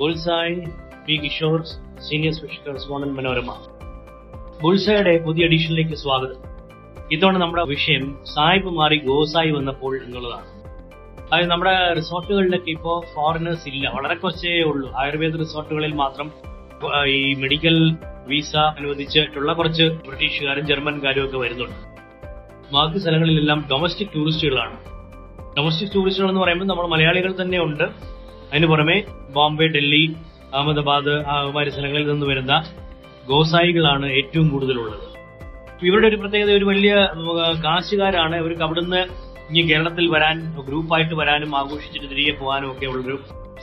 Bullseye P Kishore senior special correspondent Manorama. ബുൾസായുടെ പുതിയ എഡിഷനിലേക്ക് സ്വാഗതം. ഇത്തവണ നമ്മുടെ വിഷയം സായിപ്പ് മാറി ഗോസായി വന്നപ്പോൾ എന്നുള്ളതാണ്. അതായത് നമ്മുടെ റിസോർട്ടുകളിലൊക്കെ ഇപ്പോൾ ഫോറിനേഴ്സ് ഇല്ല. വളരെ കുറച്ചേ ഉള്ളൂ. ആയുർവേദ റിസോർട്ടുകളിൽ മാത്രം ഈ മെഡിക്കൽ വിസ അനുവദിച്ചിട്ടുള്ള കുറച്ച് ബ്രിട്ടീഷുകാരും ജർമ്മൻകാരും ഒക്കെ വരുന്നുണ്ട്. ബാക്കി സ്ഥലങ്ങളിലെല്ലാം ഡൊമസ്റ്റിക് ടൂറിസ്റ്റുകളാണ്. ഡൊമസ്റ്റിക് ടൂറിസ്റ്റുകൾ എന്ന് പറയുമ്പോൾ നമ്മൾ മലയാളികൾ തന്നെ ഉണ്ട്. അതിന് പുറമെ ബോംബെ ഡൽഹി അഹമ്മദാബാദ് മാതിരി സ്ഥലങ്ങളിൽ നിന്ന് വരുന്ന ഗോസായികളാണ് ഏറ്റവും കൂടുതലുള്ളത്. ഇവരുടെ ഒരു പ്രത്യേകത ഒരു വലിയ കാശുകാരാണ്. ഇവർക്ക് അവിടുന്ന് ഇനി കേരളത്തിൽ വരാൻ ഗ്രൂപ്പായിട്ട് വരാനും ആഘോഷിച്ചിട്ട് തിരികെ പോകാനും ഒക്കെ ഉള്ളൊരു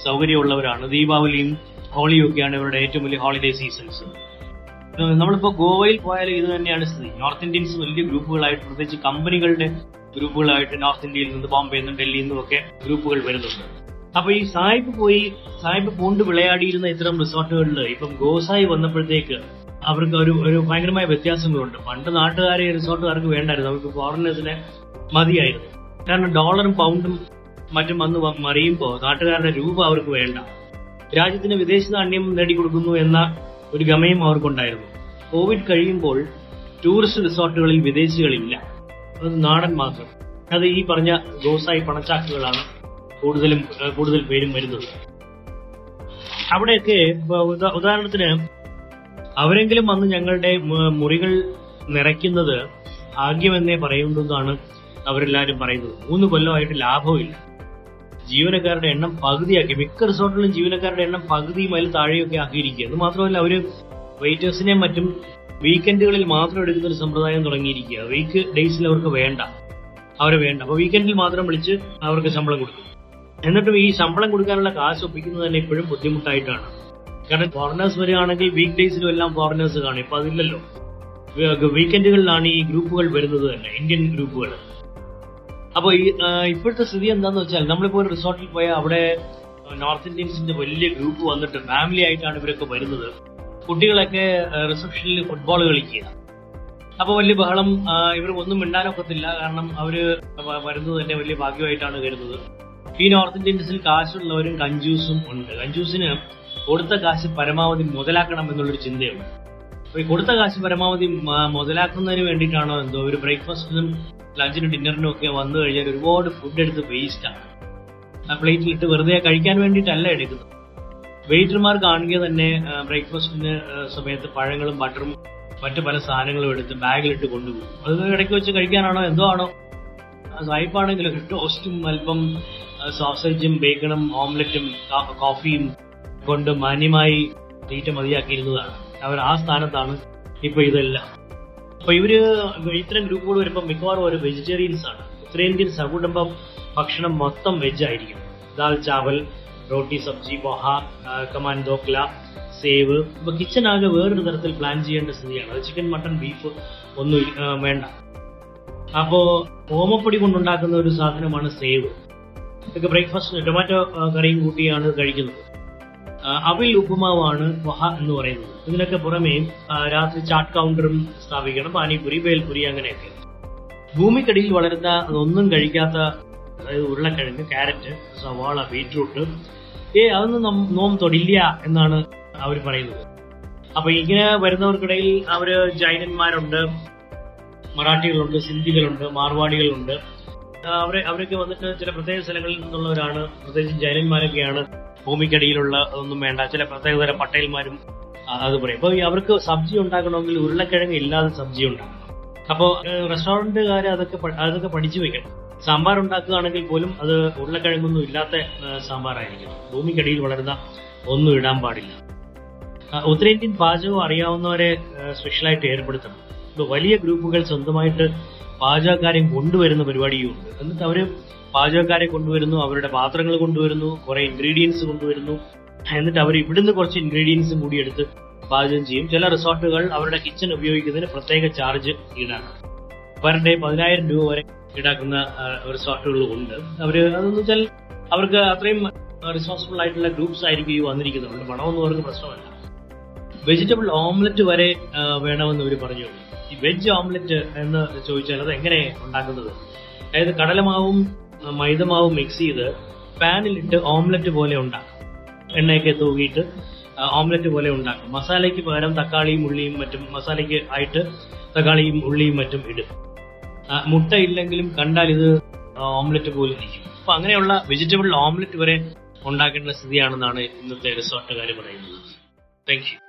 സൗകര്യമുള്ളവരാണ്. ദീപാവലിയും ഹോളിയും ഒക്കെയാണ് ഇവരുടെ ഏറ്റവും വലിയ ഹോളിഡേ സീസൺസ് നമ്മളിപ്പോ ഗോവയിൽ പോയാലും ഇത് തന്നെയാണ് സ്ഥിതി. നോർത്ത് ഇന്ത്യൻസ് വലിയ ഗ്രൂപ്പുകളായിട്ട് പ്രത്യേകിച്ച് കമ്പനികളുടെ ഗ്രൂപ്പുകളായിട്ട് നോർത്ത് ഇന്ത്യയിൽ നിന്ന് ബോംബെയിൽ നിന്നും ഡൽഹിയിൽ നിന്നും ഒക്കെ ഗ്രൂപ്പുകൾ വരുന്നുണ്ട്. അപ്പൊ ഈ സായിപ്പ് പോയി സായിപ്പ് പൂണ്ട് വിളയാടിയിരുന്ന ഇത്തരം റിസോർട്ടുകളിൽ ഇപ്പം ഗോസായി വന്നപ്പോഴത്തേക്ക് അവർക്ക് ഒരു ഒരു ഭയങ്കരമായ വ്യത്യാസങ്ങളുണ്ട്. പണ്ട് നാട്ടുകാരെ റിസോർട്ടുകാർക്ക് വേണ്ടായിരുന്നു. അവർക്ക് ഫോറിനേഴ്സിനെ മതിയായിരുന്നു. കാരണം ഡോളറും പൗണ്ടും മറ്റും വന്ന് മറിയുമ്പോൾ നാട്ടുകാരുടെ രൂപ അവർക്ക് വേണ്ട. രാജ്യത്തിന് വിദേശ നാണ്യം നേടിക്കൊടുക്കുന്നു എന്ന ഒരു ഗമയം അവർക്കുണ്ടായിരുന്നു. കോവിഡ് കഴിയുമ്പോൾ ടൂറിസ്റ്റ് റിസോർട്ടുകളിൽ വിദേശികളില്ല. അത് നാടൻ മാത്രം. അത് ഈ പറഞ്ഞ ഗോസായി പണച്ചാക്കുകളാണ് കൂടുതലും കൂടുതൽ പേരും വരുന്നത്. അവിടെയൊക്കെ ഉദാഹരണത്തിന് അവരെങ്കിലും വന്ന് ഞങ്ങളുടെ മുറികൾ നിറയ്ക്കുന്നത് ഭാഗ്യമെന്നേ പറയുന്നതാണ് അവരെല്ലാവരും പറയുന്നത്. മൂന്ന് കൊല്ലമായിട്ട് ലാഭമില്ല ജീവനക്കാരുടെ എണ്ണം പകുതിയാക്കി. മിക്ക റിസോർട്ടിലും ജീവനക്കാരുടെ എണ്ണം പകുതിയും അതിൽ താഴെയൊക്കെ ആക്കിയിരിക്കുക അത് മാത്രമല്ല അവർ വെയിറ്റേഴ്സിനെയും മറ്റും വീക്കെൻഡുകളിൽ മാത്രം എടുക്കുന്ന ഒരു സമ്പ്രദായം തുടങ്ങിയിരിക്കുക വീക്ക് ഡേയ്സിൽ അവർക്ക് വേണ്ട. അവരെ വേണ്ട. അപ്പൊ വീക്കെൻഡിൽ മാത്രം വിളിച്ച് അവർക്ക് ശമ്പളം കൊടുക്കും. എന്നിട്ടും ഈ ശമ്പളം കൊടുക്കാനുള്ള കാശ് ഒപ്പിക്കുന്നത് തന്നെ ഇപ്പോഴും ബുദ്ധിമുട്ടായിട്ടാണ്. കാരണം ഫോറിനേഴ്സ് വരികയാണെങ്കിൽ വീക്ക് ഡേയ്സിലും എല്ലാം ഫോറിനേഴ്സ് കാണും. ഇപ്പൊ അതില്ലല്ലോ. വീക്കെൻഡുകളിലാണ് ഈ ഗ്രൂപ്പുകൾ വരുന്നത് തന്നെ. ഇന്ത്യൻ ഗ്രൂപ്പുകൾ. അപ്പൊ ഈ ഇപ്പോഴത്തെ സ്ഥിതി എന്താന്ന് വെച്ചാൽ നമ്മളിപ്പോ ഒരു റിസോർട്ടിൽ പോയാൽ അവിടെ നോർത്ത് ഇന്ത്യൻസിന്റെ വലിയ ഗ്രൂപ്പ് വന്നിട്ട് ഫാമിലി ആയിട്ടാണ് ഇവരൊക്കെ വരുന്നത്. കുട്ടികളൊക്കെ റിസപ്ഷനിൽ ഫുട്ബോൾ കളിക്കുക. അപ്പൊ വലിയ ബഹളം ഇവർ ഒന്നും മിണ്ടാനൊക്കത്തില്ല. കാരണം അവർ വരുന്നത് തന്നെ വലിയ ഭാഗ്യമായിട്ടാണ് കരുതുന്നത്. ഈ നോർത്ത് ഇന്ത്യൻസിൽ കാശുള്ളവരും കഞ്ചൂസും ഉണ്ട്. കഞ്ചൂസിന് കൊടുത്ത കാശ് പരമാവധി മുതലാക്കണം എന്നുള്ളൊരു ചിന്തയുണ്ട്. അപ്പൊ ഈ കൊടുത്ത കാശ് പരമാവധി മുതലാക്കുന്നതിന് വേണ്ടിയിട്ടാണോ എന്തോ ഒരു ബ്രേക്ക്ഫാസ്റ്റിനും ലഞ്ചിനും ഡിന്നറിനും ഒക്കെ വന്നു കഴിഞ്ഞാൽ ഒരുപാട് ഫുഡ് എടുത്ത് വേസ്റ്റ് ആണ്. ആ പ്ലേറ്റിലിട്ട് വെറുതെ കഴിക്കാൻ വേണ്ടിയിട്ടല്ല എടുക്കുന്നത്. വെയിറ്റർമാർ കാണുക തന്നെ ബ്രേക്ക്ഫാസ്റ്റിന് സമയത്ത് പഴങ്ങളും ബട്ടറും മറ്റു പല സാധനങ്ങളും എടുത്ത് ബാഗിലിട്ട് കൊണ്ടുപോകും. അത് ഇടയ്ക്ക് വെച്ച് കഴിക്കാനാണോ എന്തോ ആണോ? സായിപ്പാണെങ്കിലും ടോസ്റ്റും അല്പം സോസേജും ബേക്കണും ഓംലറ്റും കോഫിയും കൊണ്ട് മാന്യമായി തീറ്റ മതിയാക്കിയിരുന്നതാണ്. അവർ ആ സ്ഥാനത്താണ് ഇപ്പൊ ഇതെല്ലാം. അപ്പൊ ഇവർ ഇത്തരം ഗ്രൂപ്പുകൾ വരുമ്പോൾ മിക്കവാറും ഒരു വെജിറ്റേറിയൻസ് ആണ് ഉത്തരേന്ത്യൻ സകുടുംബ ഭക്ഷണം മൊത്തം വെജ് ആയിരിക്കും. ദാൽ ചാവൽ റോട്ടി സബ്ജി പൊഹ കമാൻ ദോക്ല സേവ്. ഇപ്പൊ കിച്ചൺ ആകെ വേറൊരു തരത്തിൽ പ്ലാൻ ചെയ്യേണ്ട സ്ഥിതിയാണ്. അത് ചിക്കൻ മട്ടൺ ബീഫ് ഒന്നും വേണ്ട. അപ്പോ ഓമപ്പൊടി കൊണ്ടുണ്ടാക്കുന്ന ഒരു സാധനമാണ് സേവ്. ഇതൊക്കെ ബ്രേക്ക്ഫാസ്റ്റ് ടൊമാറ്റോ കറിയും കൂട്ടിയാണ് കഴിക്കുന്നത്. അവിൽ ഉപ്പുമാവാണ് വഹ എന്ന് പറയുന്നത്. ഇതിനൊക്കെ പുറമേ രാത്രി ചാട്ട് കൗണ്ടറും സ്ഥാപിക്കണം. പാനിപുരി ബേൽപുരി അങ്ങനെയൊക്കെ. ഭൂമിക്കടിയിൽ വളരുന്ന ഒന്നും കഴിക്കാത്ത അതായത് ഉരുളക്കിഴങ്ങ് ക്യാരറ്റ് സവാള ബീറ്റ്റൂട്ട് ഏ അതൊന്നും നം- തൊടില്ല എന്നാണ് അവർ പറയുന്നത്. അപ്പൊ ഇങ്ങനെ വരുന്നവർക്കിടയിൽ അവർ ജൈനന്മാരുണ്ട് മറാഠികളുണ്ട് സിന്ധികളുണ്ട് മാർവാടികളുണ്ട്. അവരെ അവരൊക്കെ വന്നിട്ട് ചില പ്രത്യേക സ്ഥലങ്ങളിൽ നിന്നുള്ളവരാണ്. പ്രത്യേകിച്ച് ജൈനന്മാരൊക്കെയാണ് ഭൂമിക്കടിയിലുള്ള അതൊന്നും വേണ്ട. ചില പ്രത്യേകതരം പട്ടേൽമാരും അത് പറയും. അപ്പൊ അവർക്ക് സബ്ജി ഉണ്ടാക്കണമെങ്കിൽ ഉരുളക്കിഴങ്ങ് ഇല്ലാതെ സബ്ജി ഉണ്ടാക്കണം. അപ്പോ റെസ്റ്റോറന്റുകാർ അതൊക്കെ അതൊക്കെ പഠിച്ചു വെക്കണം. സാമ്പാർ ഉണ്ടാക്കുകയാണെങ്കിൽ പോലും അത് ഉരുളക്കിഴങ്ങൊന്നും ഇല്ലാത്ത സാമ്പാറായിരിക്കണം ഭൂമിക്കടിയിൽ വളരുന്ന ഒന്നും ഇടാൻ പാടില്ല. ഉത്തരേന്ത്യൻ പാചകം അറിയാവുന്നവരെ സ്പെഷ്യലായിട്ട് ഏർപ്പെടുത്തണം. ഇപ്പൊ വലിയ ഗ്രൂപ്പുകൾ സ്വന്തമായിട്ട് പാചകക്കാരെയും കൊണ്ടുവരുന്ന പരിപാടിയുമുണ്ട് എന്നിട്ട് അവർ പാചകക്കാരെ കൊണ്ടുവരുന്നു അവരുടെ പാത്രങ്ങൾ കൊണ്ടുവരുന്നു കുറെ ഇൻഗ്രീഡിയൻസ് കൊണ്ടുവരുന്നു. എന്നിട്ട് അവർ ഇവിടുന്ന് കുറച്ച് ഇൻഗ്രീഡിയൻസും കൂടി എടുത്ത് പാചകം ചെയ്യും. ചില റിസോർട്ടുകൾ അവരുടെ കിച്ചൺ ഉപയോഗിക്കുന്നതിന് പ്രത്യേക ചാർജ് ഈടാണ് പെർ ഡേ പതിനായിരം രൂപ വരെ ഈടാക്കുന്ന ഒരു റിസോർട്ടുകളും ഉണ്ട്. അവർ അതെന്ന് വെച്ചാൽ അവർക്ക് അത്രയും റിസോഴ്സ്ഫുൾ ആയിട്ടുള്ള ഗ്രൂപ്പ്സ് ആയിരിക്കും ഈ വന്നിരിക്കുന്നത്. അതുകൊണ്ട് പണമൊന്നും അവർക്ക് പ്രശ്നമല്ല. വെജിറ്റബിൾ ഓംലെറ്റ് വരെ വേണമെന്ന് ഇവർ പറഞ്ഞു. ഈ വെജ് ഓംലെറ്റ് എന്ന് ചോദിച്ചാൽ അത് എങ്ങനെ ഉണ്ടാക്കുന്നത്? അതായത് കടലമാവും മൈദമാവും മിക്സ് ചെയ്ത് പാനിലിട്ട് ഓംലെറ്റ് പോലെ ഉണ്ടാക്കും. എണ്ണയൊക്കെ തൂകിയിട്ട് ഓംലെറ്റ് പോലെ ഉണ്ടാക്കും. മസാലയ്ക്ക് പകരം തക്കാളിയും ഉള്ളിയും മറ്റും മസാലയ്ക്ക് ആയിട്ട് തക്കാളിയും ഉള്ളിയും മറ്റും ഇടും. മുട്ട ഇല്ലെങ്കിലും കണ്ടാൽ ഇത് ഓംലെറ്റ് പോലെ ഇരിക്കും. അപ്പൊ അങ്ങനെയുള്ള വെജിറ്റബിൾ ഓംലെറ്റ് വരെ ഉണ്ടാക്കേണ്ട സ്ഥിതിയാണെന്നാണ് ഇന്നത്തെ റിസോർട്ടുകാർ പറയുന്നത്. Thank you